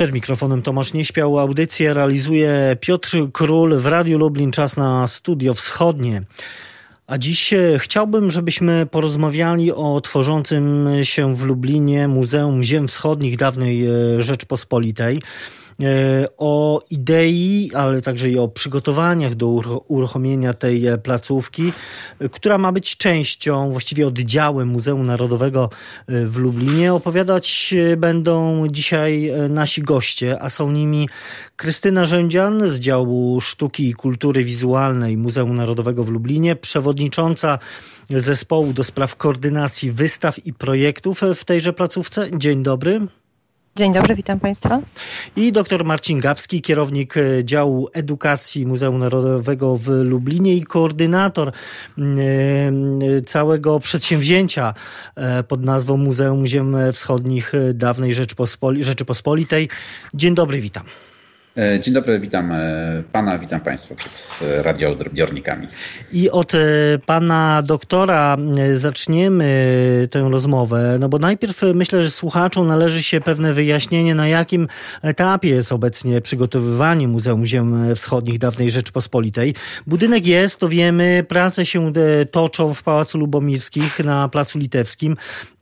Przed mikrofonem Tomasz Nieśpiał. Audycję realizuje Piotr Król w Radiu Lublin. Czas na Studio Wschodnie. A dziś e, chciałbym, żebyśmy porozmawiali o tworzącym się w Lublinie Muzeum Ziem Wschodnich dawnej e, Rzeczpospolitej. E, o idei, ale także i o przygotowaniach do uruchomienia tej e, placówki, e, która ma być częścią, właściwie oddziałem Muzeum Narodowego w Lublinie. Opowiadać będą dzisiaj nasi goście, a są nimi Krystyna Rzędzian z działu Sztuki i Kultury Wizualnej Muzeum Narodowego w Lublinie, przewodnicząca zespołu do spraw koordynacji wystaw i projektów w tejże placówce. Dzień dobry. Dzień dobry, witam Państwa. I dr Marcin Gapski, kierownik e, działu edukacji Muzeum Narodowego w Lublinie i koordynator e, całego przedsięwzięcia e, pod nazwą Muzeum Ziem Wschodnich Dawnej Rzeczypospolitej. Dzień dobry, witam. E, dzień dobry, witam e, pana, witam państwa przed e, radioodbiornikami. I od pana doktora zaczniemy tę rozmowę, no bo najpierw myślę, że słuchaczom należy się pewne wyjaśnienie, na jakim etapie jest obecnie przygotowywanie Muzeum Ziem Wschodnich dawnej Rzeczypospolitej. Budynek jest, to wiemy, prace się toczą w Pałacu Lubomirskich na Placu Litewskim.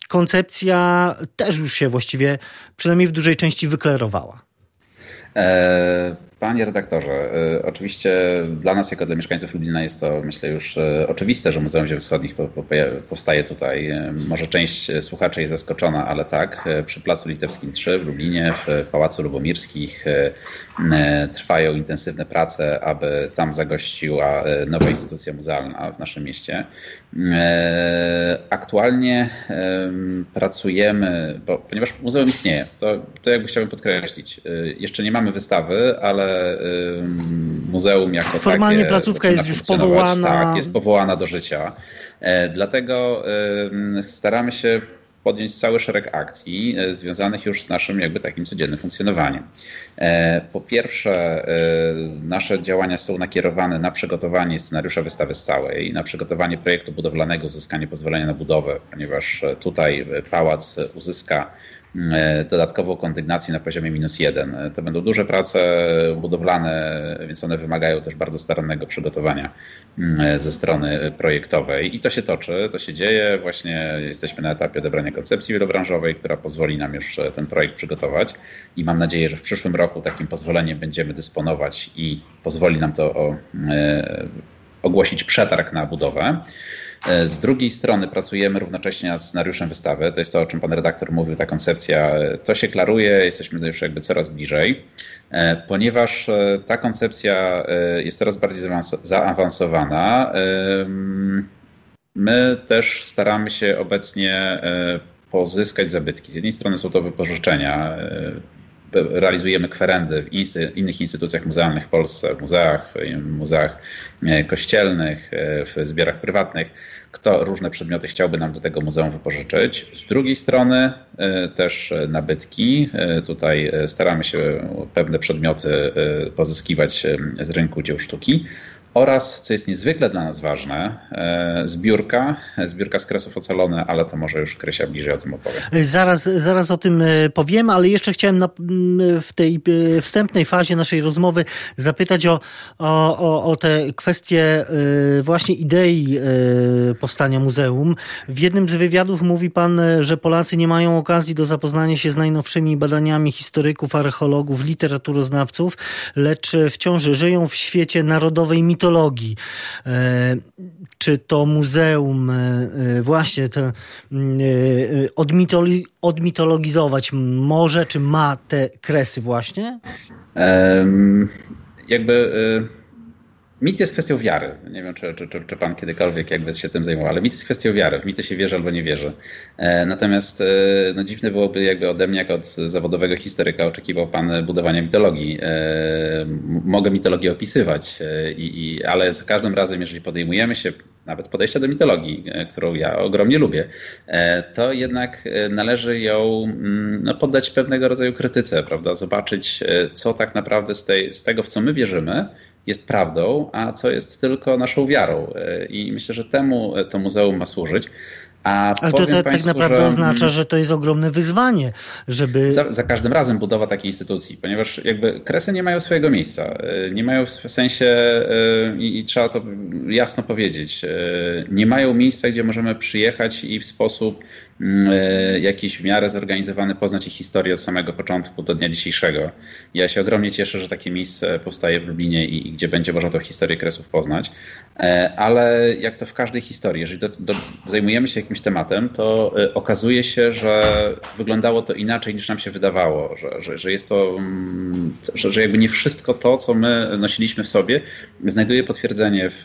Koncepcja też już się właściwie, przynajmniej w dużej części wyklarowała. E, panie redaktorze, e, oczywiście dla nas, jako dla mieszkańców Lublina, jest to myślę już e, oczywiste, że Muzeum Ziem Wschodnich powstaje tutaj. Może część słuchaczy jest zaskoczona, ale tak. Przy Placu Litewskim 3 w Lublinie, w Pałacu Lubomirskich trwają intensywne prace, aby tam zagościła nowa instytucja muzealna w naszym mieście. Aktualnie pracujemy, bo, ponieważ muzeum istnieje, to, to jakby chciałbym podkreślić. Jeszcze nie mamy wystawy, ale muzeum jako Formalnie takie placówka jest już powołana. Tak, jest powołana do życia. E, dlatego staramy się podjąć cały szereg akcji e, związanych już z naszym jakby takim codziennym funkcjonowaniem. E, po pierwsze, nasze działania są nakierowane na przygotowanie scenariusza wystawy stałej, na przygotowanie projektu budowlanego, uzyskanie pozwolenia na budowę, ponieważ tutaj pałac uzyska E, dodatkową kondygnację na poziomie minus jeden. E, to będą duże prace budowlane, więc one wymagają też bardzo starannego przygotowania mm, e, ze strony projektowej. I to się toczy, to się dzieje. Właśnie jesteśmy na etapie odebrania koncepcji wielobranżowej, która pozwoli nam już ten projekt przygotować. I mam nadzieję, że w przyszłym roku takim pozwoleniem będziemy dysponować i pozwoli nam to o, ogłosić przetarg na budowę. E, z drugiej strony pracujemy równocześnie nad scenariuszem wystawy. To jest to, o czym pan redaktor mówił, ta koncepcja. To się klaruje, jesteśmy już jakby coraz bliżej, e, ponieważ e, ta koncepcja jest coraz bardziej zaawansowana. My też staramy się obecnie pozyskać zabytki. Z jednej strony są to wypożyczenia realizujemy kwerendy w innych instytucjach muzealnych w Polsce, w muzeach, w muzeach e, kościelnych, e, w zbiorach prywatnych, kto różne przedmioty chciałby nam do tego muzeum wypożyczyć. Z drugiej strony e, też nabytki. Tutaj staramy się pewne przedmioty pozyskiwać z rynku dzieł sztuki oraz, co jest niezwykle dla nas ważne, e, zbiórka, zbiórka z kresów ocalone, ale to może już Krysia bliżej o tym opowie. Zaraz, zaraz o tym e, powiem, ale jeszcze chciałem na, w tej e, wstępnej fazie naszej rozmowy zapytać o, o, o te kwestie właśnie idei powstania muzeum. W jednym z wywiadów mówi pan, że Polacy nie mają okazji do zapoznania się z najnowszymi badaniami historyków, archeologów, literaturoznawców, lecz wciąż żyją w świecie narodowej mitologii E, czy to muzeum e, e, właśnie to odmitologizować może, czy ma te kresy właśnie? Um, jakby Mit jest kwestią wiary. Nie wiem, czy, czy, czy, pan kiedykolwiek jakby się tym zajmował, ale mit jest kwestią wiary. W mity się wierzy albo nie wierzy. E, natomiast e, no, dziwne byłoby jakby ode mnie, jak od zawodowego historyka, oczekiwał pan budowania mitologii. E, mogę mitologię opisywać, i, i, ale za każdym razem, jeżeli podejmujemy się nawet podejścia do mitologii, którą ja ogromnie lubię, to jednak należy ją mm, no, poddać pewnego rodzaju krytyce, prawda? Zobaczyć, co tak naprawdę z, tej, z tego, w co my wierzymy, jest prawdą, a co jest tylko naszą wiarą. E, I myślę, że temu to muzeum ma służyć. A Ale to, to tak naprawdę że, oznacza, że to jest ogromne wyzwanie, żeby... Za, za, każdym razem budowa takiej instytucji, ponieważ jakby kresy nie mają swojego miejsca. Y, nie mają w sensie, y, i, i trzeba to jasno powiedzieć, y, nie mają miejsca, gdzie możemy przyjechać i w sposób Mm, jakiś w miarę zorganizowany poznać ich historię od samego początku do dnia dzisiejszego. Ja się ogromnie cieszę, że takie miejsce powstaje w Lublinie i, i gdzie będzie można tą historię kresów poznać, ale jak to w każdej historii, jeżeli do, do, zajmujemy się jakimś tematem, to e, okazuje się, że wyglądało to inaczej niż nam się wydawało, że, że, że jest to, mm, że, że jakby nie wszystko to, co my nosiliśmy w sobie, znajduje potwierdzenie w,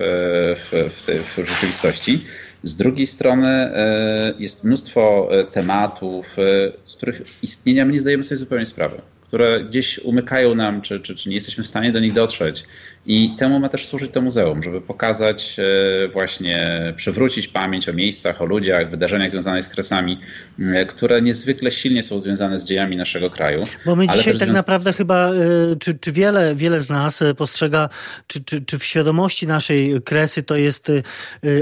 w, w, w rzeczywistości. Z drugiej strony e, jest mnóstwo e, tematów, e, z których istnienia my nie zdajemy sobie zupełnie sprawy które gdzieś umykają nam, czy, czy, czy nie jesteśmy w stanie do nich dotrzeć. I temu ma też służyć to muzeum, żeby pokazać, e, właśnie przywrócić pamięć o miejscach, o ludziach, wydarzeniach związanych z kresami, e, które niezwykle silnie są związane z dziejami naszego kraju. Bo my dzisiaj tak naprawdę chyba, e, czy, czy wiele, wiele z nas postrzega, czy, czy, czy w świadomości naszej kresy to jest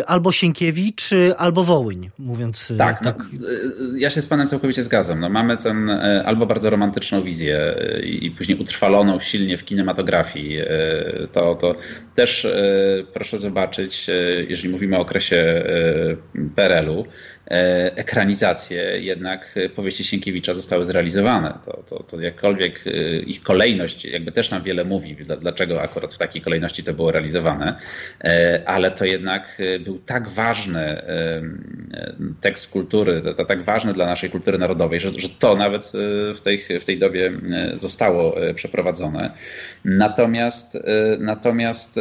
albo Sienkiewicz, albo Wołyń, mówiąc tak. tak. No, ja się z panem całkowicie zgadzam. No, mamy ten albo bardzo romantyczną wizję i później utrwaloną silnie w kinematografii. To, to też e, proszę zobaczyć, e, jeżeli mówimy o okresie PRL-u, E, ekranizacje jednak powieści Sienkiewicza zostały zrealizowane. To, to, to jakkolwiek e, ich kolejność jakby też nam wiele mówi, dlaczego akurat w takiej kolejności to było realizowane, e, ale to jednak był tak ważny tekst kultury, to, to tak ważny dla naszej kultury narodowej, że, że to nawet w tej, w tej dobie zostało przeprowadzone. Natomiast, natomiast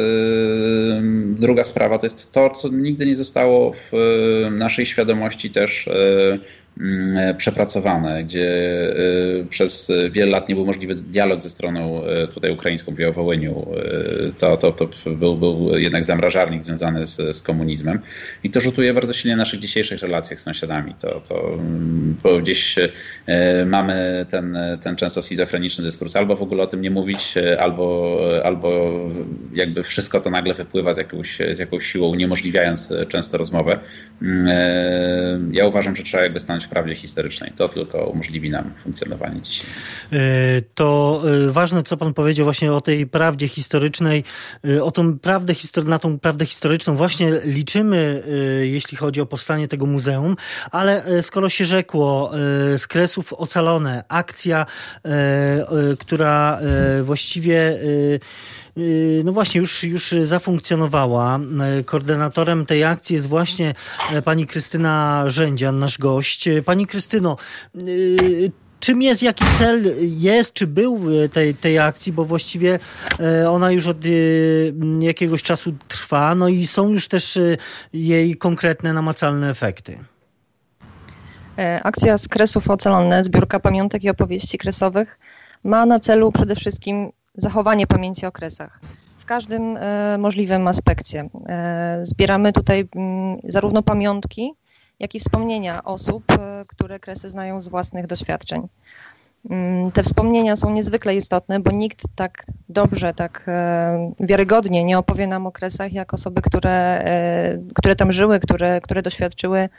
druga sprawa to jest to, co nigdy nie zostało w naszej świadomości też e, przepracowane, gdzie e, przez wiele lat nie był możliwy dialog ze stroną e, tutaj ukraińską w Białowołyniu. To, to, to był, był jednak zamrażarnik związany z, z komunizmem i to rzutuje bardzo silnie na naszych dzisiejszych relacjach z sąsiadami. To, to mm, gdzieś mamy ten, ten często schizofreniczny dyskurs, albo w ogóle o tym nie mówić, albo, albo jakby wszystko to nagle wypływa z jakąś, z jakąś siłą, uniemożliwiając często rozmowę. Mm, ja uważam, że trzeba jakby stanąć w prawdzie historycznej. To tylko umożliwi nam funkcjonowanie dzisiaj. E, to e, ważne, co pan powiedział właśnie o tej prawdzie historycznej, e, o tą prawdę, na tą prawdę historyczną właśnie liczymy, jeśli chodzi o powstanie tego muzeum, ale skoro się rzekło, z kresów ocalone, akcja, która właściwie no właśnie już, już zafunkcjonowała. Y, koordynatorem tej akcji jest właśnie y, pani Krystyna Rzędzian, nasz gość. Pani Krystyno, czym jest, jaki cel jest, czy był tej, tej akcji, bo właściwie ona już od jakiegoś czasu trwa, no i są już też jej konkretne, namacalne efekty. E, akcja z Kresów Ocalone, zbiórka pamiątek i opowieści kresowych, ma na celu przede wszystkim zachowanie pamięci o kresach w każdym e, możliwym aspekcie. E, zbieramy tutaj mm, zarówno pamiątki, jak i wspomnienia osób, e, które kresy znają z własnych doświadczeń. Mm, te wspomnienia są niezwykle istotne, bo nikt tak dobrze, tak wiarygodnie nie opowie nam o kresach, jak osoby, które, które tam żyły, które, które doświadczyły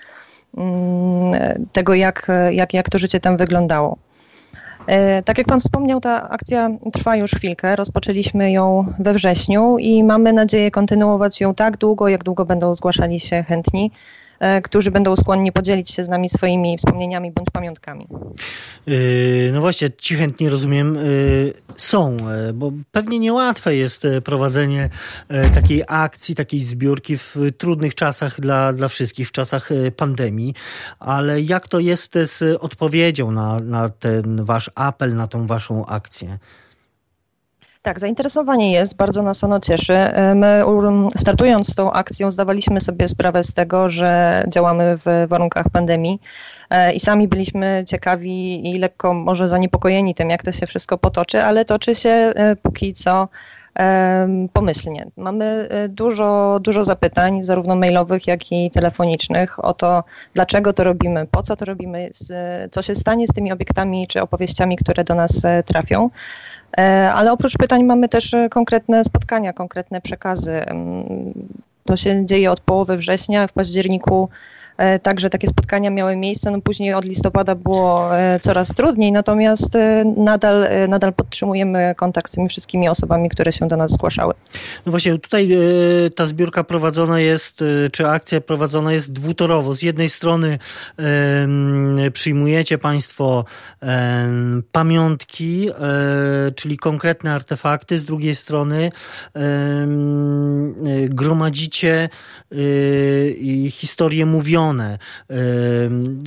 mm, tego, jak, jak, jak to życie tam wyglądało. E, tak jak Pan wspomniał, ta akcja trwa już chwilkę. Rozpoczęliśmy ją we wrześniu i mamy nadzieję kontynuować ją tak długo, jak długo będą zgłaszali się chętni. E, którzy będą skłonni podzielić się z nami swoimi wspomnieniami bądź pamiątkami. Yy, no właśnie, ci chętni rozumiem yy, są, bo pewnie niełatwe jest prowadzenie takiej akcji, takiej zbiórki w trudnych czasach dla, dla wszystkich, w czasach pandemii, ale jak to jest z odpowiedzią na, na ten wasz apel, na tą waszą akcję? Tak, zainteresowanie jest, bardzo nas ono cieszy. My startując z tą akcją zdawaliśmy sobie sprawę z tego, że działamy w warunkach pandemii e, i sami byliśmy ciekawi i lekko może zaniepokojeni tym, jak to się wszystko potoczy, ale toczy się e, póki co pomyślnie. Mamy e, dużo, dużo zapytań, zarówno mailowych, jak i telefonicznych, o to, dlaczego to robimy, po co to robimy, co się stanie z tymi obiektami czy opowieściami, które do nas trafią. E, ale oprócz pytań mamy też e, konkretne spotkania, konkretne przekazy. To się dzieje od połowy września. W październiku E, także takie spotkania miały miejsce. No później od listopada było e, coraz trudniej, natomiast e, nadal, nadal podtrzymujemy kontakt z tymi wszystkimi osobami, które się do nas zgłaszały. No właśnie, tutaj ta zbiórka prowadzona jest, czy akcja prowadzona jest dwutorowo. Z jednej strony przyjmujecie Państwo pamiątki, czyli konkretne artefakty, z drugiej strony gromadzicie historię mówioną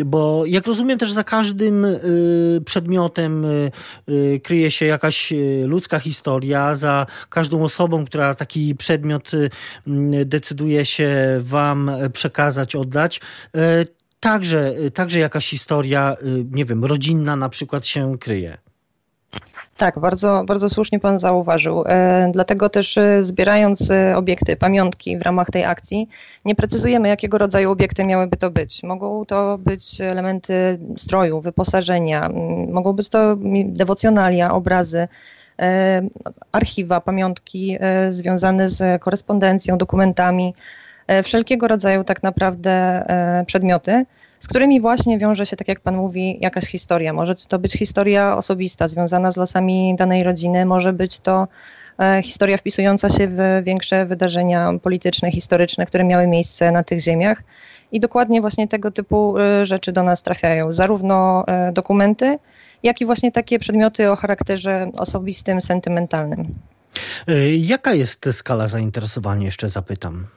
bo jak rozumiem też za każdym y, przedmiotem y, y, kryje się jakaś ludzka historia, za każdą osobą, która taki przedmiot decyduje się wam przekazać, oddać, także, także jakaś historia, nie wiem, rodzinna na przykład się kryje. Tak, bardzo, bardzo słusznie Pan zauważył. E, dlatego też e, zbierając e, obiekty, pamiątki w ramach tej akcji, nie precyzujemy, jakiego rodzaju obiekty miałyby to być. Mogą to być elementy stroju, wyposażenia, mogą być to dewocjonalia, obrazy, archiwa, pamiątki związane z korespondencją, dokumentami, wszelkiego rodzaju tak naprawdę przedmioty z którymi właśnie wiąże się, tak jak Pan mówi, jakaś historia. Może to być historia osobista, związana z losami danej rodziny, może być to e, historia wpisująca się w większe wydarzenia polityczne, historyczne, które miały miejsce na tych ziemiach. I dokładnie właśnie tego typu e, rzeczy do nas trafiają. Zarówno e, dokumenty, jak i właśnie takie przedmioty o charakterze osobistym, sentymentalnym. Jaka jest skala zainteresowania, jeszcze zapytam?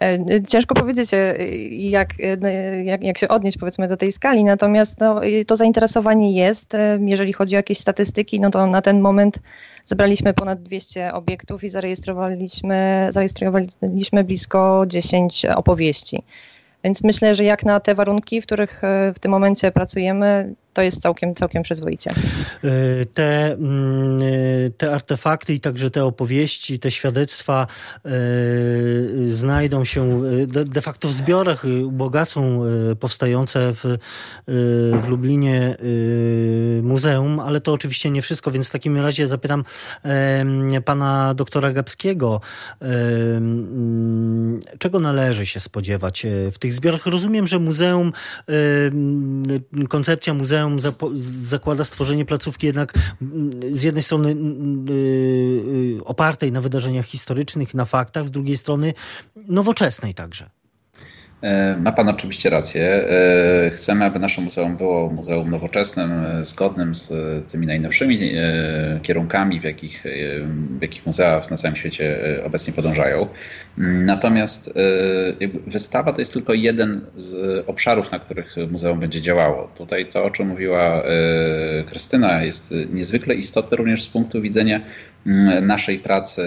E, ciężko powiedzieć, e, jak, e, jak, jak się odnieść powiedzmy do tej skali, natomiast no, to zainteresowanie jest. Jeżeli chodzi o jakieś statystyki, no to na ten moment zebraliśmy ponad 200 obiektów i zarejestrowaliśmy, zarejestrowaliśmy blisko 10 opowieści. Więc myślę, że jak na te warunki, w których w tym momencie pracujemy, to jest całkiem, całkiem przyzwoicie. E, te, mm, e, te artefakty i także te opowieści, te świadectwa e, znajdą się de facto w zbiorach, ubogacą powstające w, w Lublinie muzeum, ale to oczywiście nie wszystko, więc w takim razie zapytam pana doktora Gabskiego, czego należy się spodziewać w tych zbiorach? Rozumiem, że muzeum, koncepcja muzeum zakłada stworzenie placówki jednak mm, z jednej strony mm, y, y, opartej na wydarzeniach historycznych, na faktach, z drugiej strony nowoczesnej także. E, ma Pan oczywiście rację. E, chcemy, aby nasze muzeum było muzeum nowoczesnym, e, zgodnym z tymi najnowszymi kierunkami, w jakich, w jakich muzea na całym świecie obecnie podążają. Mm, natomiast wystawa to jest tylko jeden z obszarów, na których muzeum będzie działało. Tutaj to, o czym mówiła Krystyna, jest niezwykle istotne również z punktu widzenia naszej pracy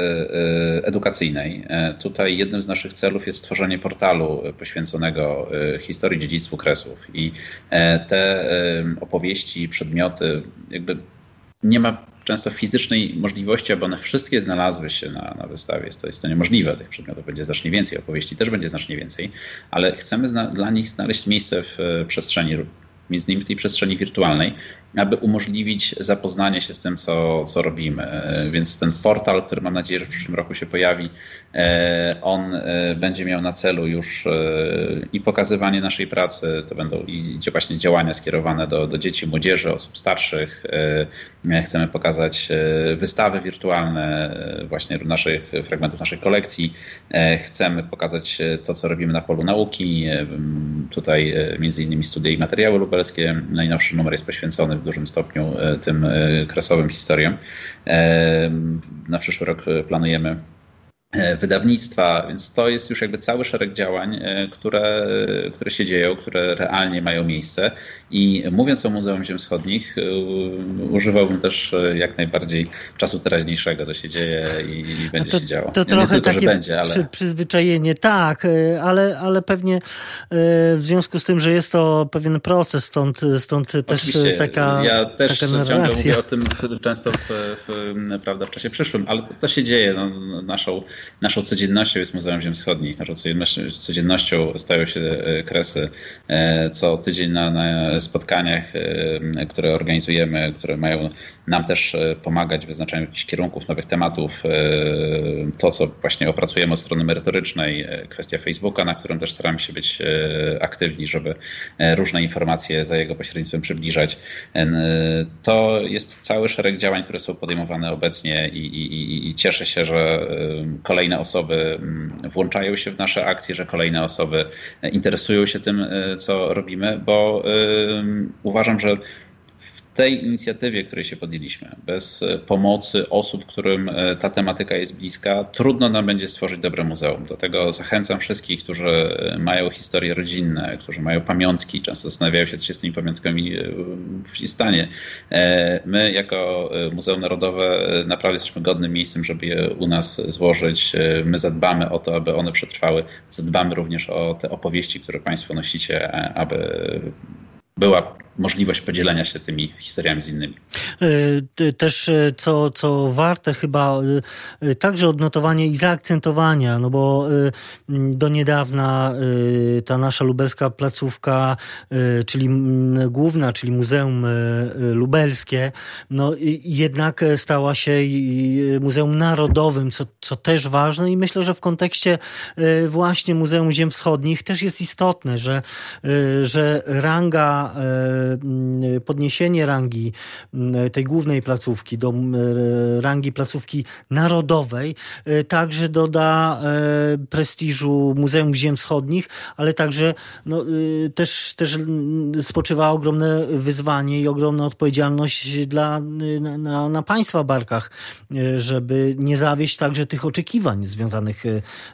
edukacyjnej. Tutaj jednym z naszych celów jest stworzenie portalu poświęconego e, historii dziedzictwu Kresów. I te opowieści, przedmioty, jakby nie ma często fizycznej możliwości, aby one wszystkie znalazły się na, na wystawie. To, jest to niemożliwe. Tych przedmiotów będzie znacznie więcej, opowieści też będzie znacznie więcej, ale chcemy dla nich znaleźć miejsce w przestrzeni między innymi tej przestrzeni wirtualnej, aby umożliwić zapoznanie się z tym, co, co robimy. Więc ten portal, który mam nadzieję, że w przyszłym roku się pojawi, e, on e, będzie miał na celu już e, i pokazywanie naszej pracy, to będą i właśnie działania skierowane do, do dzieci, młodzieży, osób starszych. Chcemy pokazać wystawy wirtualne właśnie naszych fragmentów naszej kolekcji. Chcemy pokazać to, co robimy na polu nauki. Tutaj między innymi studia i materiały lubelskie. Najnowszy numer jest poświęcony w dużym stopniu e, tym e, kresowym historiom. E, na przyszły rok planujemy wydawnictwa, więc to jest już jakby cały szereg działań, e, które, które się dzieją, które realnie mają miejsce. I mówiąc o Muzeum Ziem Wschodnich, e, używałbym też jak najbardziej czasu teraźniejszego. To się dzieje i, i będzie to, się działo. To trochę Nie tylko, takie będzie, ale... przy, przyzwyczajenie, tak, ale, ale pewnie w związku z tym, że jest to pewien proces, stąd, stąd też Oczywiście. taka Ja też taka ciągle mówię o tym często w, w, prawda, w czasie przyszłym, ale to się dzieje. No, naszą naszą codziennością jest Muzeum Ziem Wschodnich. Naszą codziennością stają się e, kresy e, co tydzień na, na spotkaniach, e, które organizujemy, które mają nam też pomagać w wyznaczaniu jakichś kierunków, nowych tematów. To, co właśnie opracujemy od strony merytorycznej, kwestia Facebooka, na którym też staramy się być aktywni, żeby różne informacje za jego pośrednictwem przybliżać. To jest cały szereg działań, które są podejmowane obecnie i, i, i cieszę się, że kolejne osoby mm, włączają się w nasze akcje, że kolejne osoby interesują się tym, co robimy, bo uważam, że tej inicjatywie, której się podjęliśmy, bez e, pomocy osób, którym e, ta tematyka jest bliska, trudno nam będzie stworzyć dobre muzeum. Dlatego zachęcam wszystkich, którzy e, mają historie rodzinne, którzy mają pamiątki, często zastanawiają się, co się z tymi pamiątkami stanie. My, jako Muzeum Narodowe, naprawdę jesteśmy godnym miejscem, żeby je u nas złożyć. My zadbamy o to, aby one przetrwały. Zadbamy również o te opowieści, które Państwo nosicie, aby była możliwość podzielenia się tymi historiami z innymi. E, też e, co, co warte chyba e, także odnotowanie i zaakcentowania, no bo do niedawna ta nasza lubelska placówka, czyli główna, czyli Muzeum Lubelskie, no jednak stała się Muzeum Narodowym, co, co też ważne i myślę, że w kontekście właśnie Muzeum Ziem Wschodnich też jest istotne, że, że ranga podniesienie rangi tej głównej placówki do rangi placówki narodowej e, także doda e, prestiżu Muzeum Ziem Wschodnich, ale także no, też, też spoczywa ogromne wyzwanie i ogromna odpowiedzialność dla, na, na państwa barkach, żeby nie zawieść także tych oczekiwań związanych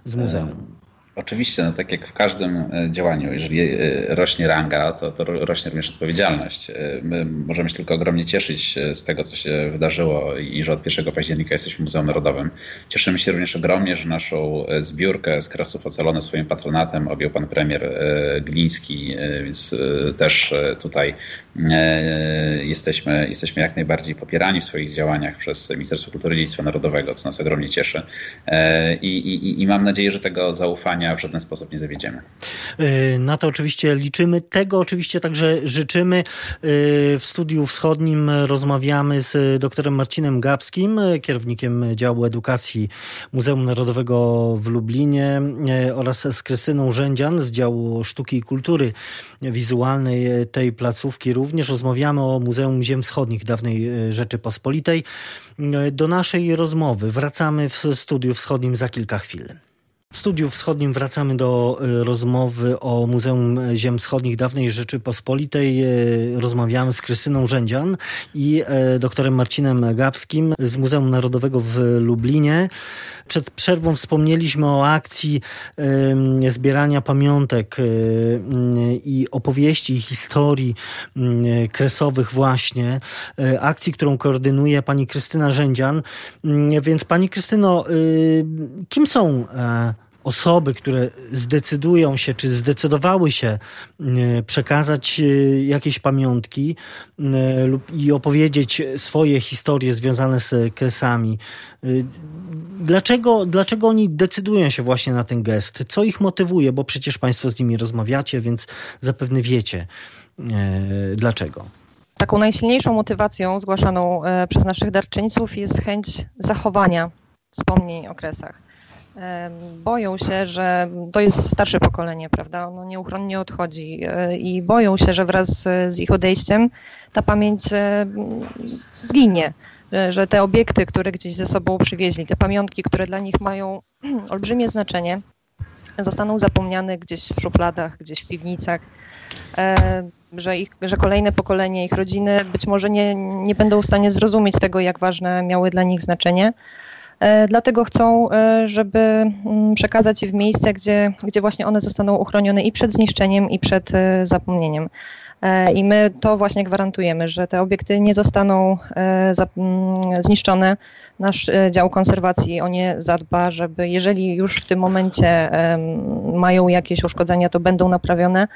z muzeum. Oczywiście, no tak jak w każdym e, działaniu, jeżeli e, rośnie ranga, to, to rośnie również odpowiedzialność. E, my możemy się tylko ogromnie cieszyć z tego, co się wydarzyło i że od 1 października jesteśmy Muzeum Narodowym. Cieszymy się również ogromnie, że naszą zbiórkę z Krasów Ocalone swoim patronatem objął pan premier Gliński, więc też tutaj jesteśmy, jesteśmy jak najbardziej popierani w swoich działaniach przez Ministerstwo Kultury i Dziedzictwa Narodowego, co nas ogromnie cieszy. I, i, I mam nadzieję, że tego zaufania w żaden sposób nie zawiedziemy. Y, na to oczywiście liczymy. Tego oczywiście także życzymy. W studiu wschodnim rozmawiamy z doktorem Marcinem Gabskim, kierownikiem działu edukacji Muzeum Narodowego w Lublinie oraz z Krystyną Rzędzian z działu sztuki i kultury wizualnej tej placówki. Również rozmawiamy o Muzeum Ziem Wschodnich dawnej Rzeczypospolitej. Do naszej rozmowy wracamy w studiu wschodnim za kilka chwil. W studiu wschodnim wracamy do y, rozmowy o Muzeum Ziem Wschodnich dawnej Rzeczypospolitej. Rozmawiamy z Krystyną Rzędzian i doktorem Marcinem Gabskim z Muzeum Narodowego w Lublinie. Przed przerwą wspomnieliśmy o akcji zbierania pamiątek i opowieści i historii kresowych właśnie. Akcji, którą koordynuje pani Krystyna Rzędzian. Więc pani Krystyno, kim są e, osoby, które zdecydują się, czy zdecydowały się e, przekazać e, jakieś pamiątki e, lub i opowiedzieć swoje historie związane z kresami. Dlaczego, dlaczego oni decydują się właśnie na ten gest? Co ich motywuje? Bo przecież Państwo z nimi rozmawiacie, więc zapewne wiecie dlaczego. Taką najsilniejszą motywacją zgłaszaną przez naszych darczyńców jest chęć zachowania wspomnień o kresach boją się, że to jest starsze pokolenie, prawda? Ono nieuchronnie odchodzi e, i boją się, że wraz z ich odejściem ta pamięć e, zginie, że te obiekty, które gdzieś ze sobą przywieźli, te pamiątki, które dla nich mają olbrzymie znaczenie, zostaną zapomniane gdzieś w szufladach, gdzieś w piwnicach, e, że, ich, że kolejne pokolenie, ich rodziny być może nie, nie będą w stanie zrozumieć tego, jak ważne miały dla nich znaczenie. E, dlatego chcą, e, żeby mm, przekazać je w miejsce, gdzie, gdzie właśnie one zostaną uchronione i przed zniszczeniem, i przed e, zapomnieniem. I my to właśnie gwarantujemy, że te obiekty nie zostaną mm, zniszczone. Nasz dział konserwacji o nie zadba, żeby jeżeli już w tym momencie mają jakieś uszkodzenia, to będą naprawione.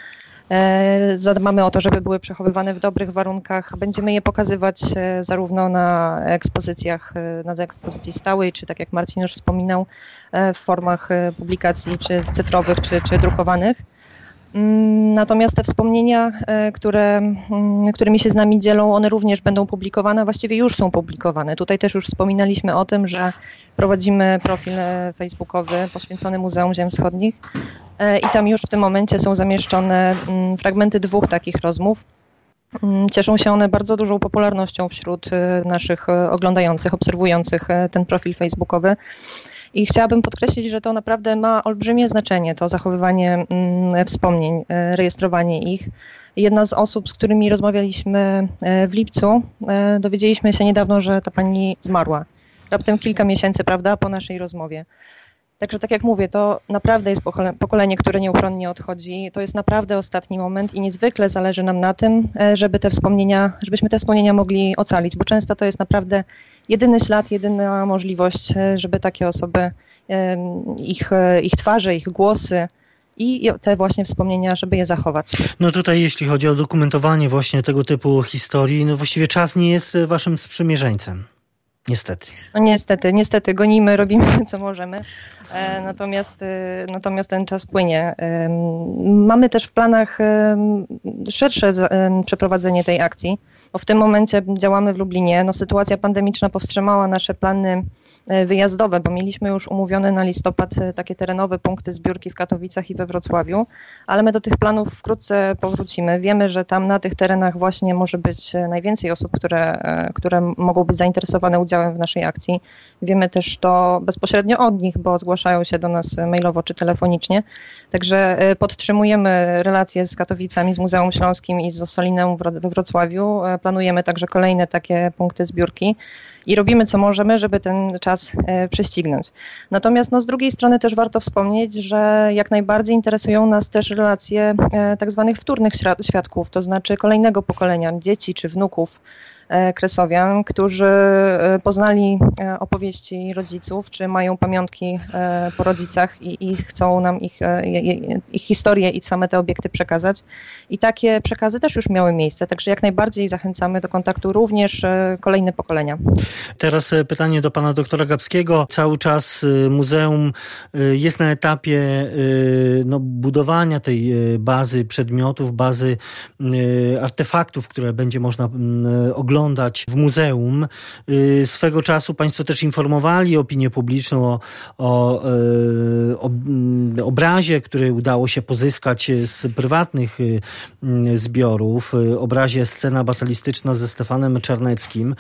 E, zadbamy o to, żeby były przechowywane w dobrych warunkach. Będziemy je pokazywać e, zarówno na ekspozycjach, e, na ekspozycji stałej, czy tak jak Marcin już wspominał, w formach publikacji czy cyfrowych, czy, czy drukowanych. Mm, natomiast te wspomnienia, e, które, mm, którymi się z nami dzielą, one również będą publikowane, właściwie już są publikowane. Tutaj też już wspominaliśmy o tym, że prowadzimy profil e, facebookowy poświęcony Muzeum Ziem Wschodnich e, i tam już w tym momencie są zamieszczone mm, fragmenty dwóch takich rozmów. Cieszą się one bardzo dużą popularnością wśród naszych oglądających, obserwujących ten profil facebookowy. I chciałabym podkreślić, że to naprawdę ma olbrzymie znaczenie, to zachowywanie mm, wspomnień, e, rejestrowanie ich. Jedna z osób, z którymi rozmawialiśmy e, w lipcu, e, dowiedzieliśmy się niedawno, że ta pani zmarła. Raptem kilka miesięcy, prawda, po naszej rozmowie. Także tak jak mówię, to naprawdę jest pokolenie, które nieuchronnie odchodzi. To jest naprawdę ostatni moment i niezwykle zależy nam na tym, żeby te wspomnienia, żebyśmy te wspomnienia mogli ocalić, bo często to jest naprawdę jedyny ślad, jedyna możliwość, e, żeby takie osoby, ich, e, ich twarze, ich głosy, i te właśnie wspomnienia, żeby je zachować. No tutaj jeśli chodzi o dokumentowanie właśnie tego typu historii, no właściwie czas nie jest waszym sprzymierzeńcem. Niestety. No niestety, niestety gonimy, robimy co możemy, e, natomiast, natomiast ten czas płynie. Mamy też w planach szersze przeprowadzenie tej akcji bo w tym momencie działamy w Lublinie. No, sytuacja pandemiczna powstrzymała nasze plany e, wyjazdowe, bo mieliśmy już umówione na listopad e, takie terenowe punkty zbiórki w Katowicach i we Wrocławiu, ale my do tych planów wkrótce powrócimy. Wiemy, że tam na tych terenach właśnie może być e, najwięcej osób, które, które mogą być zainteresowane udziałem w naszej akcji. Wiemy też to bezpośrednio od nich, bo zgłaszają się do nas mailowo czy telefonicznie. Także podtrzymujemy relacje z Katowicami, z Muzeum Śląskim i z Ossolineum we Wrocławiu planujemy także kolejne takie punkty zbiórki i robimy co możemy, żeby ten czas e, prześcignąć. Natomiast no, z drugiej strony też warto wspomnieć, że jak najbardziej interesują nas też relacje tak zwanych wtórnych świadków, to znaczy kolejnego pokolenia, dzieci czy wnuków Kresowian, którzy e, poznali e, opowieści rodziców, czy mają pamiątki po rodzicach i, i chcą nam ich, ich historię i same te obiekty przekazać. I takie przekazy też już miały miejsce, także jak najbardziej zachęcamy do kontaktu również kolejne pokolenia. Teraz pytanie do pana doktora Gabskiego. Cały czas muzeum jest na etapie no, budowania tej bazy przedmiotów, bazy artefaktów, które będzie można oglądać oglądać w muzeum. Y, swego czasu Państwo też informowali opinię publiczną o, o, y, o, mm, obrazie, który udało się pozyskać z prywatnych y, mm, zbiorów. Obrazie Scena batalistyczna ze Stefanem Czarneckim,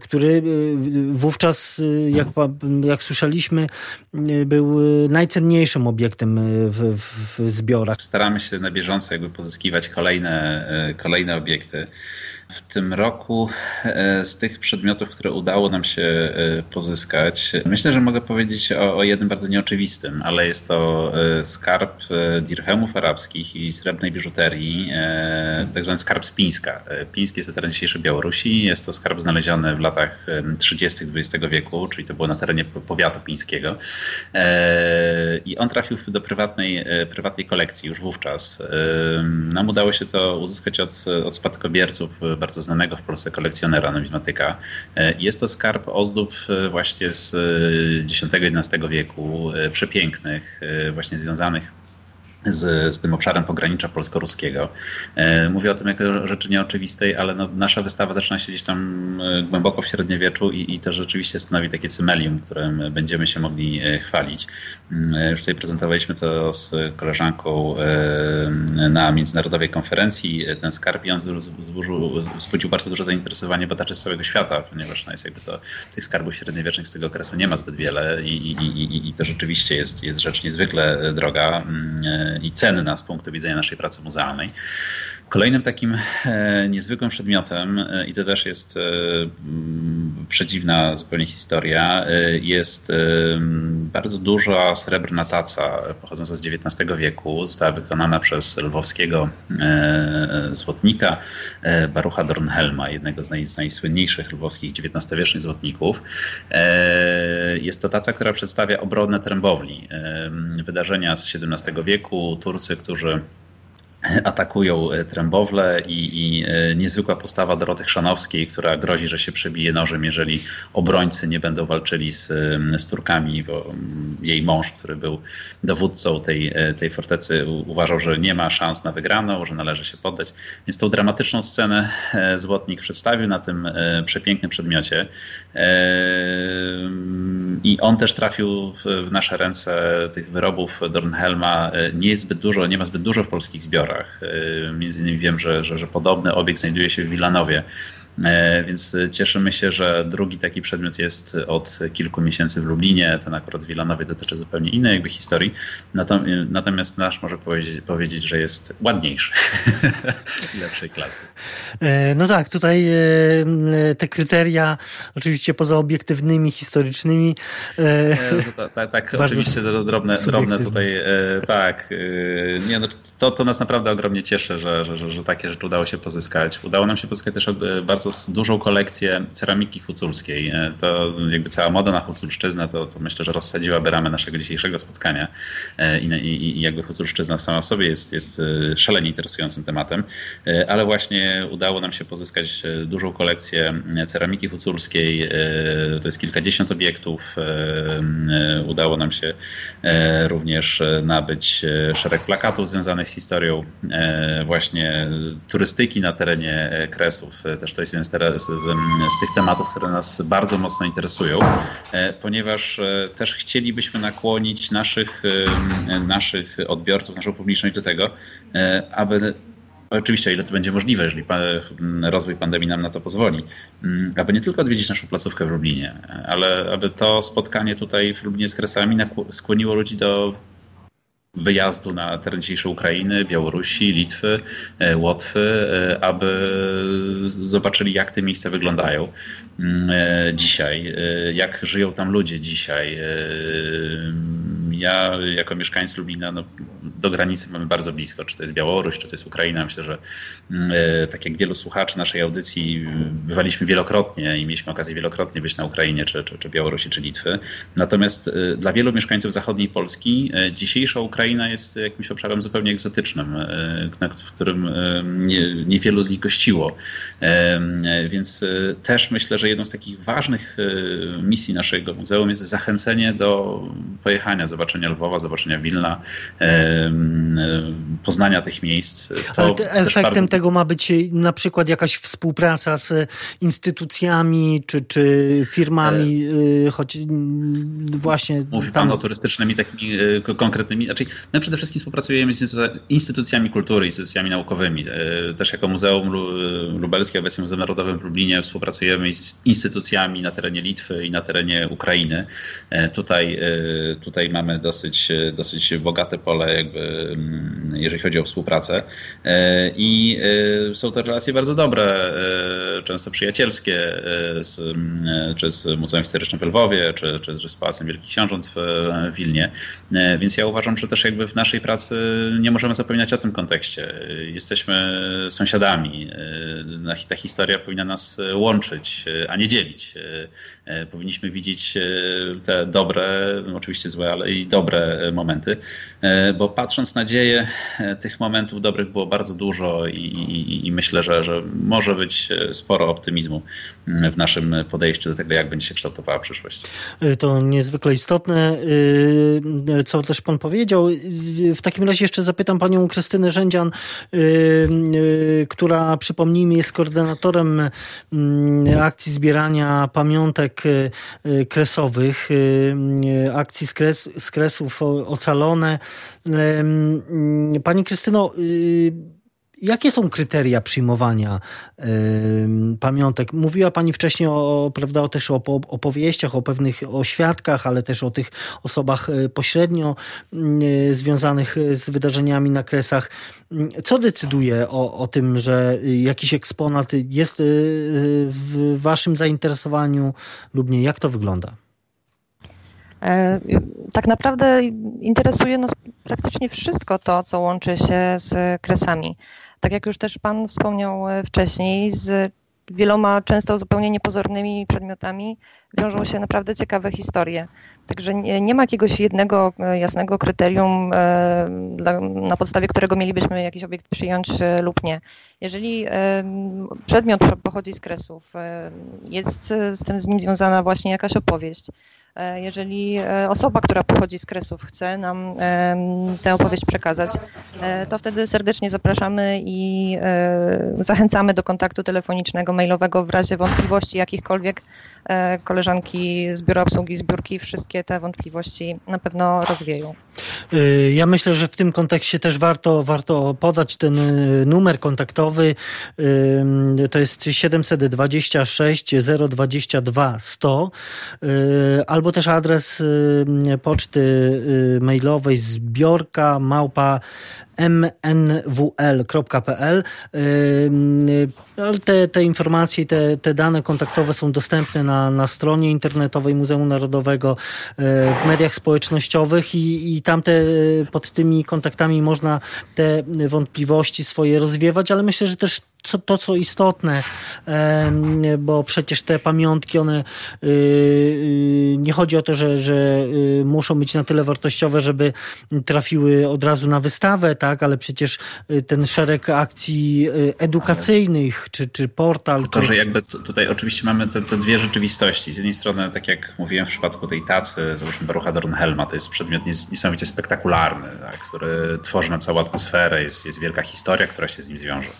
który wówczas, jak, jak słyszeliśmy, był najcenniejszym obiektem w, w zbiorach. Staramy się na bieżąco jakby pozyskiwać kolejne, kolejne obiekty. W tym roku e, z tych przedmiotów, które udało nam się e, pozyskać, myślę, że mogę powiedzieć o, o jednym bardzo nieoczywistym, ale jest to e, skarb dirhemów arabskich i srebrnej biżuterii, tak zwany skarb z Pińska. Piński jest to teren dzisiejszej Białorusi. Jest to skarb znaleziony w latach 30. XX wieku, czyli to było na terenie powiatu pińskiego. I on trafił do prywatnej, prywatnej kolekcji już wówczas. Nam udało się to uzyskać od, od spadkobierców bardzo znanego w Polsce kolekcjonera numizmatyka. E, jest to skarb ozdób e, właśnie z X-XI e, wieku, przepięknych, właśnie związanych z, z tym obszarem pogranicza polsko-ruskiego. E, mówię o tym jako rzeczy nieoczywistej, ale no, nasza wystawa zaczyna się gdzieś tam e, głęboko w średniowieczu i, i to rzeczywiście stanowi takie cymelium, którym będziemy się mogli e, chwalić. Mm, już tutaj prezentowaliśmy to z koleżanką na międzynarodowej konferencji. Ten skarb i on wzbudził bardzo duże zainteresowanie badaczy z całego świata, ponieważ no, jest jakby to, tych skarbów średniowiecznych z tego okresu nie ma zbyt wiele i, i, i, i to rzeczywiście jest, jest rzecz niezwykle droga mm, i cenna z punktu widzenia naszej pracy muzealnej. Kolejnym takim e, niezwykłym przedmiotem, e, i to też jest e, przedziwna zupełnie historia, jest bardzo duża srebrna taca pochodząca z XIX wieku. Została wykonana przez lwowskiego złotnika Barucha Dornhelma, jednego z, naj, z najsłynniejszych lwowskich XIX-wiecznych złotników. Jest to taca, która przedstawia obronę trębowli. Wydarzenia z XVII wieku, Turcy, którzy atakują e, Trębowle i, i, e, niezwykła postawa Doroty Chrzanowskiej, która grozi, że się przebije nożem, jeżeli obrońcy nie będą walczyli z, z Turkami, bo mm, jej mąż, który był dowódcą tej, e, tej fortecy, uważał, że nie ma szans na wygraną, że należy się poddać. Więc tą dramatyczną scenę Złotnik przedstawił na tym przepięknym przedmiocie i on też trafił w nasze ręce tych wyrobów Dornhelma. Nie jest zbyt dużo, nie ma zbyt dużo w polskich zbiorach, Y, między innymi wiem, że, że, że podobny obiekt znajduje się w Wilanowie. E, więc cieszymy się, że drugi taki przedmiot jest od kilku miesięcy w Lublinie. Ten akurat w Wilanowie dotyczy zupełnie innej jakby historii. Natomiast nasz może powiedzieć, powiedzieć że jest ładniejszy lepszej klasy. E, no tak, tutaj e, te kryteria, oczywiście poza obiektywnymi, historycznymi. Tak, tak, tak oczywiście drobne, drobne tutaj, tak. Nie, no, to, to nas naprawdę ogromnie cieszy, że, że, że, że takie rzeczy udało się pozyskać. Udało nam się pozyskać też bardzo dużą kolekcję ceramiki huculskiej. E, to jakby cała moda na huculszczyznę to, to myślę, że rozsadziłaby ramę naszego dzisiejszego spotkania e, i, i, i jakby huculszczyzna w sama sobie jest, jest e, szalenie interesującym tematem, ale właśnie udało nam się pozyskać dużą kolekcję ceramiki huculskiej, to jest kilkadziesiąt obiektów. Udało nam się również nabyć szereg plakatów związanych z historią właśnie turystyki na terenie Kresów. Też to jest jeden z, z, z, tych tematów, które nas bardzo mocno interesują, e, ponieważ e, też chcielibyśmy nakłonić naszych, e, naszych odbiorców, naszą publiczność do tego, aby Oczywiście, ile to będzie możliwe, jeżeli rozwój pandemii nam na to pozwoli, aby nie tylko odwiedzić naszą placówkę w Lublinie, ale aby to spotkanie tutaj w Lublinie z Kresami skłoniło ludzi do wyjazdu na teren dzisiejszej Ukrainy, Białorusi, Litwy, e, Łotwy, e, aby zobaczyli, jak te miejsca wyglądają mm, e, dzisiaj, jak żyją tam ludzie dzisiaj. Ja, jako mieszkańc Lublina, no, do granicy mamy bardzo blisko, czy to jest Białoruś, czy to jest Ukraina. Myślę, że mm, tak jak wielu słuchaczy naszej audycji, bywaliśmy wielokrotnie i mieliśmy okazję wielokrotnie być na Ukrainie, czy, czy, czy Białorusi, czy Litwy. Natomiast dla wielu mieszkańców zachodniej Polski dzisiejsza Ukraina Ukraina jest jakimś obszarem zupełnie egzotycznym, e, w którym e, nie, niewielu z nich gościło. E, więc też myślę, że jedną z takich ważnych misji naszego muzeum jest zachęcenie do pojechania, zobaczenia Lwowa, zobaczenia Wilna, poznania tych miejsc. To Ale efektem bardzo... tego ma być na przykład jakaś współpraca z instytucjami czy, czy firmami, choć właśnie. Mówi tam... pan o turystycznymi takimi konkretnymi, znaczy My przede wszystkim współpracujemy z instytucjami kultury, instytucjami naukowymi. E, też jako Muzeum Lubelskie, obecnie Muzeum Narodowym w Lublinie współpracujemy z instytucjami na terenie Litwy i na terenie Ukrainy. E, tutaj, e, tutaj mamy dosyć, dosyć bogate pole, jakby, mm, jeżeli chodzi o współpracę. I są to relacje bardzo dobre, często przyjacielskie, z, czy z Muzeum Historycznym w Lwowie, czy, czy z Pałacem Wielkich Książąt w Wilnie. Więc ja uważam, że też jakby w naszej pracy nie możemy zapominać o tym kontekście. Jesteśmy sąsiadami. Ta historia powinna nas łączyć, a nie dzielić. Powinniśmy widzieć te dobre, oczywiście złe, ale i dobre momenty, bo patrząc na dzieje, tych momentów dobrych było bardzo dużo i, i, i myślę, że, że może być sporo optymizmu w naszym podejściu do tego, jak będzie się kształtowała przyszłość. To niezwykle istotne, co też pan powiedział w takim razie jeszcze zapytam panią Krystynę Rzędzian, y, y, która przypomnijmy jest koordynatorem mm, akcji zbierania pamiątek y, kresowych, akcji z, kres, z kresów ocalone. Pani Krystyno, Jakie są kryteria przyjmowania y, pamiątek? Mówiła Pani wcześniej o, prawda, też o opowieściach, o pewnych o świadkach, ale też o tych osobach y, pośrednio y, związanych z wydarzeniami na kresach. Co decyduje o, o tym, że jakiś eksponat jest w Waszym zainteresowaniu lub nie? Jak to wygląda? E, tak naprawdę interesuje nas praktycznie wszystko to, co łączy się z kresami tak jak już też Pan wspomniał e, wcześniej, z wieloma często zupełnie niepozornymi przedmiotami wiążą się naprawdę ciekawe historie. Także nie, nie ma jakiegoś jednego e, jasnego kryterium, e, na podstawie którego mielibyśmy jakiś obiekt przyjąć e, lub nie. Jeżeli przedmiot pochodzi z kresów, jest z tym z nim związana właśnie jakaś opowieść, jeżeli osoba, która pochodzi z kresów, chce nam tę opowieść przekazać, to wtedy serdecznie zapraszamy i zachęcamy do kontaktu telefonicznego, mailowego w razie wątpliwości jakichkolwiek koleżanki z Biura Obsługi Zbiórki wszystkie te wątpliwości na pewno rozwieją. Y, ja myślę, że w tym kontekście też warto, warto podać ten y, numer kontaktowy. Y, to jest 726 022 100 albo też adres poczty mailowej zbiorka małpa mnwl.pl. Te, te informacje, te, te dane kontaktowe są dostępne na, na stronie internetowej Muzeum Narodowego, w mediach społecznościowych i, i tam te, pod tymi kontaktami można te wątpliwości swoje rozwiewać, ale myślę, że też co, to, co istotne, bo przecież te pamiątki, one y, y, nie chodzi o to, że, że y, muszą być na tyle wartościowe, żeby trafiły od razu na wystawę, tak, ale przecież ten szereg akcji edukacyjnych, czy, czy portal. Tylko, czy... że jakby tutaj oczywiście mamy te, te, dwie rzeczywistości. Z jednej strony, tak jak mówiłem w przypadku tej tacy, załóżmy Barucha Dornhelma, to jest przedmiot niesamowicie spektakularny, tak, który tworzy nam całą atmosferę, jest, jest wielka historia, która się z nim zwiąże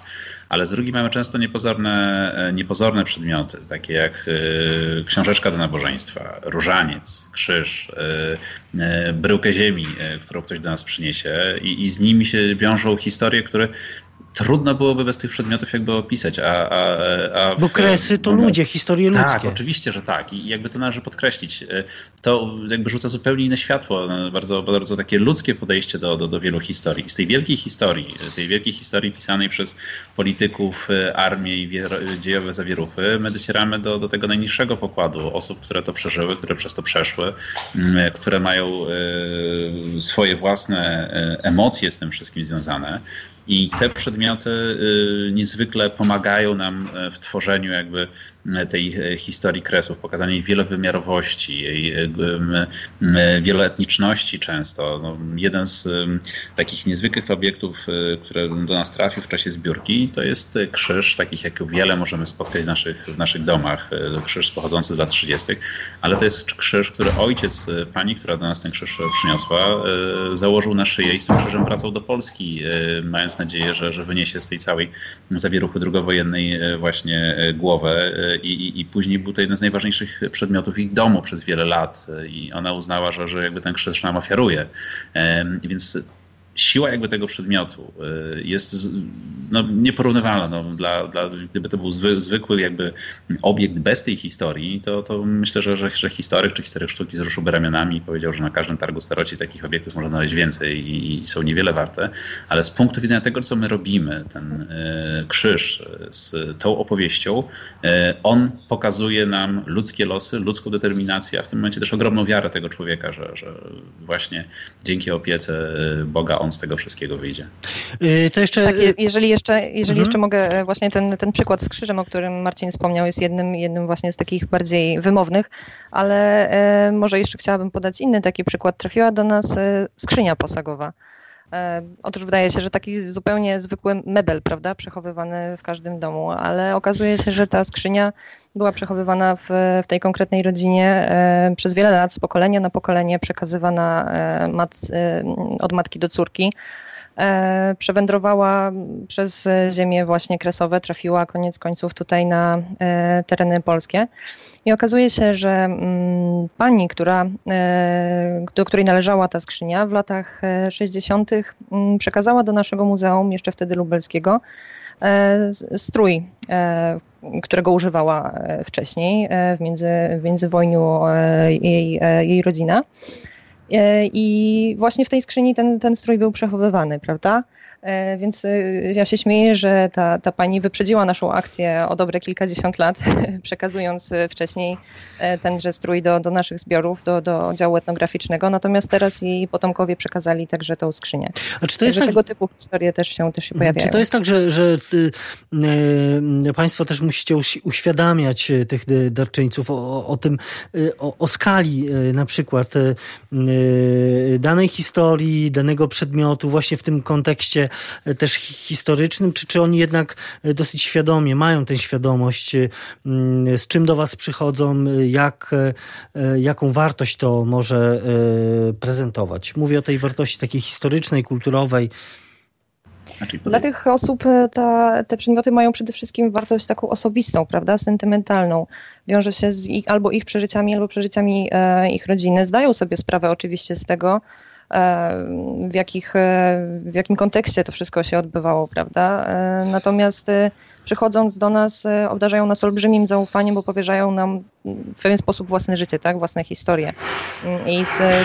ale z drugiej mamy często niepozorne, e, niepozorne przedmioty, takie jak e, książeczka do nabożeństwa, różaniec, krzyż, e, bryłkę ziemi, którą ktoś do nas przyniesie i, i z nimi się wiążą historie, które trudno byłoby bez tych przedmiotów jakby opisać. A, a, a Bo kresy to ludzie, historie tak, ludzkie. Tak, oczywiście, że tak. I jakby to należy podkreślić. To jakby rzuca zupełnie inne światło, bardzo, bardzo takie ludzkie podejście do, do, do wielu historii. Z tej wielkiej historii, tej wielkiej historii pisanej przez polityków, armię i dziejowe zawieruchy, my docieramy do, do tego najniższego pokładu osób, które to przeżyły, które przez to przeszły, które mają swoje własne emocje z tym wszystkim związane. I te przedmioty y, niezwykle pomagają nam e, w tworzeniu jakby tej e, historii kresów, pokazanie jej wielowymiarowości, jej e, wieloetniczności często. No, jeden z takich niezwykłych obiektów, które do nas trafił w czasie zbiórki, to jest krzyż, takich jak wiele możemy spotkać w naszych, w naszych domach. Krzyż pochodzący z lat 30., ale to jest krzyż, który ojciec pani, która do nas ten krzyż przyniosła, założył na szyję i z tym krzyżem wracał do Polski, mając nadzieję, że, że wyniesie z tej całej zawieruchy drugowojennej e, właśnie e, głowę e, i, i, i później był to jeden z najważniejszych przedmiotów ich domu przez wiele lat i ona uznała, że, że jakby ten krzyż nam ofiaruje. Więc siła jakby tego przedmiotu y, jest no, nieporównywalna. No, dla, dla, gdyby to był zwy, zwykły jakby obiekt bez tej historii, to, to myślę, że, że, że historyk czy historyk sztuki wzruszyłby ramionami i powiedział, że na każdym targu staroci takich obiektów można znaleźć więcej i, i są niewiele warte. Ale z punktu widzenia tego, co my robimy, ten y, krzyż z tą opowieścią, y, on pokazuje nam ludzkie losy, ludzką determinację, a w tym momencie też ogromną wiarę tego człowieka, że, że właśnie dzięki opiece Boga on z tego wszystkiego wyjdzie. Y, to jeszcze... Tak, jeżeli jeszcze, jeżeli mhm. jeszcze mogę, e, właśnie ten, ten przykład z krzyżem, o którym Marcin wspomniał, jest jednym, jednym właśnie z takich bardziej wymownych, ale e, może jeszcze chciałabym podać inny taki przykład. Trafiła do nas e, skrzynia posagowa. Otóż wydaje się, że taki zupełnie zwykły mebel, prawda, przechowywany w każdym domu, ale okazuje się, że ta skrzynia była przechowywana w, w tej konkretnej rodzinie przez wiele lat, z pokolenia na pokolenie, przekazywana mat, od matki do córki. Przewędrowała przez ziemię właśnie kresowe, trafiła koniec końców tutaj na tereny polskie. I okazuje się, że mm, pani, która, e, do której należała ta skrzynia w latach 60., e, mm, przekazała do naszego muzeum, jeszcze wtedy lubelskiego, e, strój, którego używała wcześniej w, między, w międzywojniu jej, jej rodzina. I właśnie w tej skrzyni ten, ten strój był przechowywany, prawda? E, więc e, ja się śmieję, że ta, ta pani wyprzedziła naszą akcję o dobre kilkadziesiąt lat, przekazując e, wcześniej tenże strój do, do naszych zbiorów, do, do działu etnograficznego, natomiast teraz jej potomkowie przekazali także tą skrzynię. A czy to jest tak, tego typu historie też się, też się pojawiają. Czy to jest tak, że, że ty, e, Państwo też musicie uświadamiać tych darczyńców o, o tym, o, o skali na przykład danej historii, danego przedmiotu, właśnie w tym kontekście też historycznym, czy, czy oni jednak e, dosyć świadomie mają tę świadomość, e, mm, z czym do Was przychodzą, jak, jaką wartość to może prezentować? Mówię o tej wartości takiej historycznej, kulturowej. Znaczy, Dla tych osób ta, te przedmioty mają przede wszystkim wartość taką osobistą, prawda, sentymentalną. Wiąże się z ich, albo ich przeżyciami, albo przeżyciami e, ich rodziny. Zdają sobie sprawę oczywiście z tego, E, w, jakich, e, w jakim kontekście to wszystko się odbywało, prawda? E, natomiast przychodząc do nas, obdarzają nas olbrzymim zaufaniem, bo powierzają nam w pewien sposób własne życie, tak? własne historie. I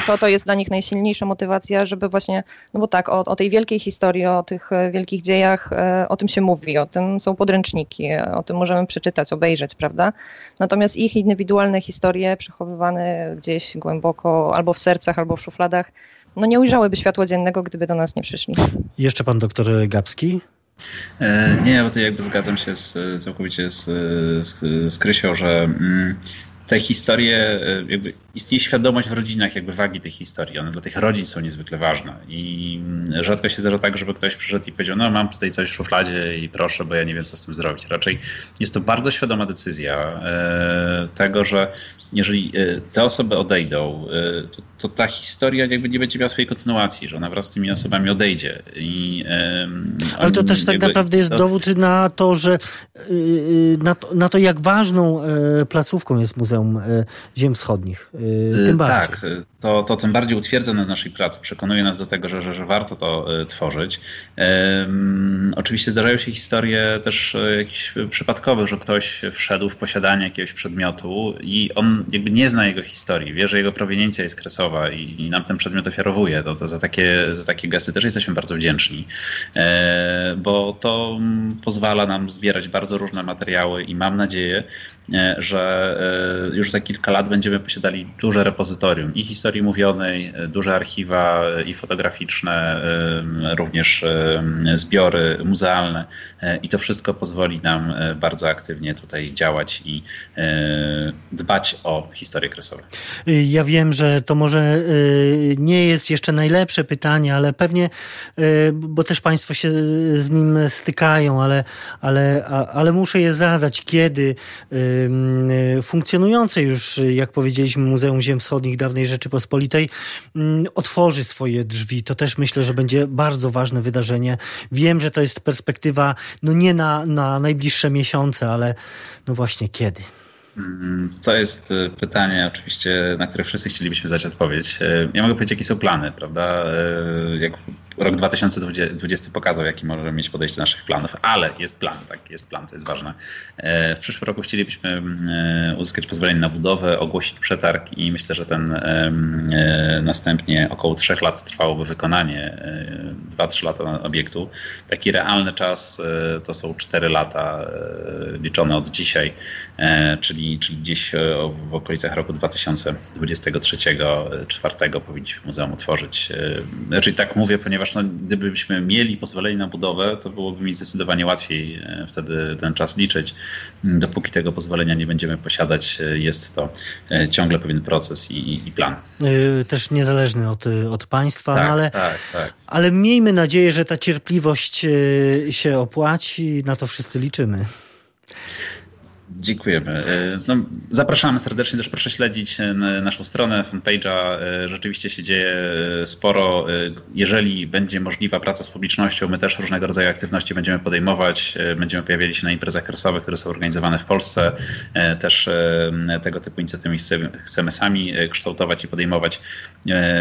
to, to jest dla nich najsilniejsza motywacja, żeby właśnie, no bo tak, o, o tej wielkiej historii, o tych wielkich dziejach, o tym się mówi, o tym są podręczniki, o tym możemy przeczytać, obejrzeć, prawda? Natomiast ich indywidualne historie przechowywane gdzieś głęboko, albo w sercach, albo w szufladach, no nie ujrzałyby światła dziennego, gdyby do nas nie przyszli. Jeszcze pan doktor Gabski? E, nie, bo to jakby zgadzam się z, całkowicie z, z, z Krysią, że mm, te historie, e, jakby istnieje świadomość w rodzinach jakby wagi tych historii. One dla tych rodzin są niezwykle ważne i mm, rzadko się zdarza tak, żeby ktoś przyszedł i powiedział, no mam tutaj coś w szufladzie i proszę, bo ja nie wiem, co z tym zrobić. Raczej jest to bardzo świadoma decyzja e, tego, że jeżeli e, te osoby odejdą, to, to, ta historia jakby nie będzie miała swojej kontynuacji, że ona wraz z tymi osobami odejdzie. I, Ale to też tak naprawdę jest to... dowód na to, że na to, na to, jak ważną placówką jest Muzeum e, Ziem Wschodnich. E, tym bardziej. Tak, to, to tym bardziej utwierdza na naszej pracy, przekonuje nas do tego, że, że, że warto to e, tworzyć. Um, oczywiście zdarzają się historie też jakieś przypadkowe, że ktoś wszedł w posiadanie jakiegoś przedmiotu i on jakby nie zna jego historii, wie, że jego proweniencja jest kresowa i, i nam ten przedmiot ofiarowuje. To, to za, takie, za takie gesty też jesteśmy bardzo wdzięczni, e, bo to pozwala nam zbierać bardzo różne materiały i mam nadzieję, że już za kilka lat będziemy posiadali duże repozytorium i historii mówionej, duże archiwa i fotograficzne, również zbiory muzealne i to wszystko pozwoli nam e, bardzo aktywnie tutaj działać i e, dbać o historię kresową. Ja wiem, że to może e, nie jest jeszcze najlepsze pytanie, ale pewnie, bo też Państwo się z nim stykają, ale, ale, ale muszę je zadać, kiedy funkcjonujące już, jak powiedzieliśmy, Muzeum Ziem Wschodnich dawnej Rzeczypospolitej otworzy swoje drzwi. To też myślę, że będzie bardzo ważne wydarzenie. Wiem, że to jest perspektywa, no nie na, na najbliższe miesiące, ale no właśnie kiedy. Mm, to jest y, pytanie oczywiście, na które wszyscy chcielibyśmy znać odpowiedź. Y, ja mogę powiedzieć, jakie są plany, prawda? Y, jak rok 2020 pokazał, jaki możemy mieć podejście do naszych planów, ale jest plan, tak, jest plan, to jest ważne. W przyszłym roku chcielibyśmy uzyskać pozwolenie na budowę, ogłosić przetarg i myślę, że ten następnie około trzech lat trwałoby wykonanie, 2-3 lata obiektu. Taki realny czas to są 4 lata liczone od dzisiaj, czyli czyli, gdzieś e, w okolicach roku 2023-2024 powinniśmy muzeum otworzyć. E, znaczy tak mówię, ponieważ no, gdybyśmy mieli pozwolenie na budowę, to byłoby mi zdecydowanie łatwiej e, wtedy ten czas liczyć. Dopóki tego pozwolenia nie będziemy posiadać, jest to ciągle pewien proces i, i plan. Też niezależny od, od państwa, tak, no ale, tak, tak. ale miejmy nadzieję, że ta cierpliwość się opłaci. Na to wszyscy liczymy. Dziękujemy. E, no, zapraszamy serdecznie, też proszę śledzić e, naszą stronę, fanpage'a. E, rzeczywiście się dzieje sporo. Jeżeli będzie możliwa praca z publicznością, my też różnego rodzaju aktywności będziemy podejmować. Będziemy pojawiali się na imprezach kresowych, które są organizowane w Polsce. Też tego typu inicjatywy chcemy sami kształtować i podejmować.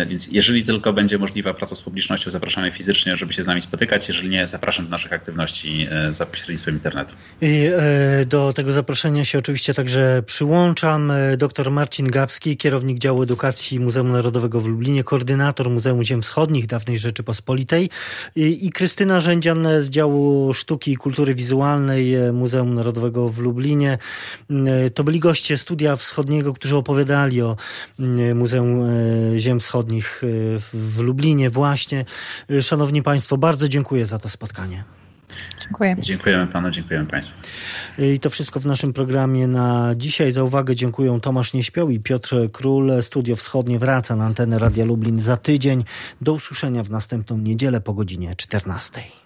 Więc jeżeli tylko będzie możliwa praca z publicznością, zapraszamy fizycznie, żeby się z nami spotykać. Jeżeli nie, zapraszam do naszych aktywności za pośrednictwem internetu. I do tego zapraszam zapraszania się oczywiście także przyłączam. Dr Marcin Gabski, kierownik działu edukacji Muzeum Narodowego w Lublinie, koordynator Muzeum Ziem Wschodnich dawnej Rzeczypospolitej i, i Krystyna Rzędzian z działu sztuki i kultury wizualnej Muzeum Narodowego w Lublinie. To byli goście Studia Wschodniego, którzy opowiadali o Muzeum Ziem Wschodnich w Lublinie właśnie. Szanowni Państwo, bardzo dziękuję za to spotkanie. Dziękuję. Dziękujemy panu, dziękujemy państwu. I to wszystko w naszym programie na dzisiaj. Za uwagę dziękuję Tomasz Nieśpioł i Piotr Król. Studio Wschodnie wraca na antenę Radia Lublin za tydzień. Do usłyszenia w następną niedzielę po godzinie 14.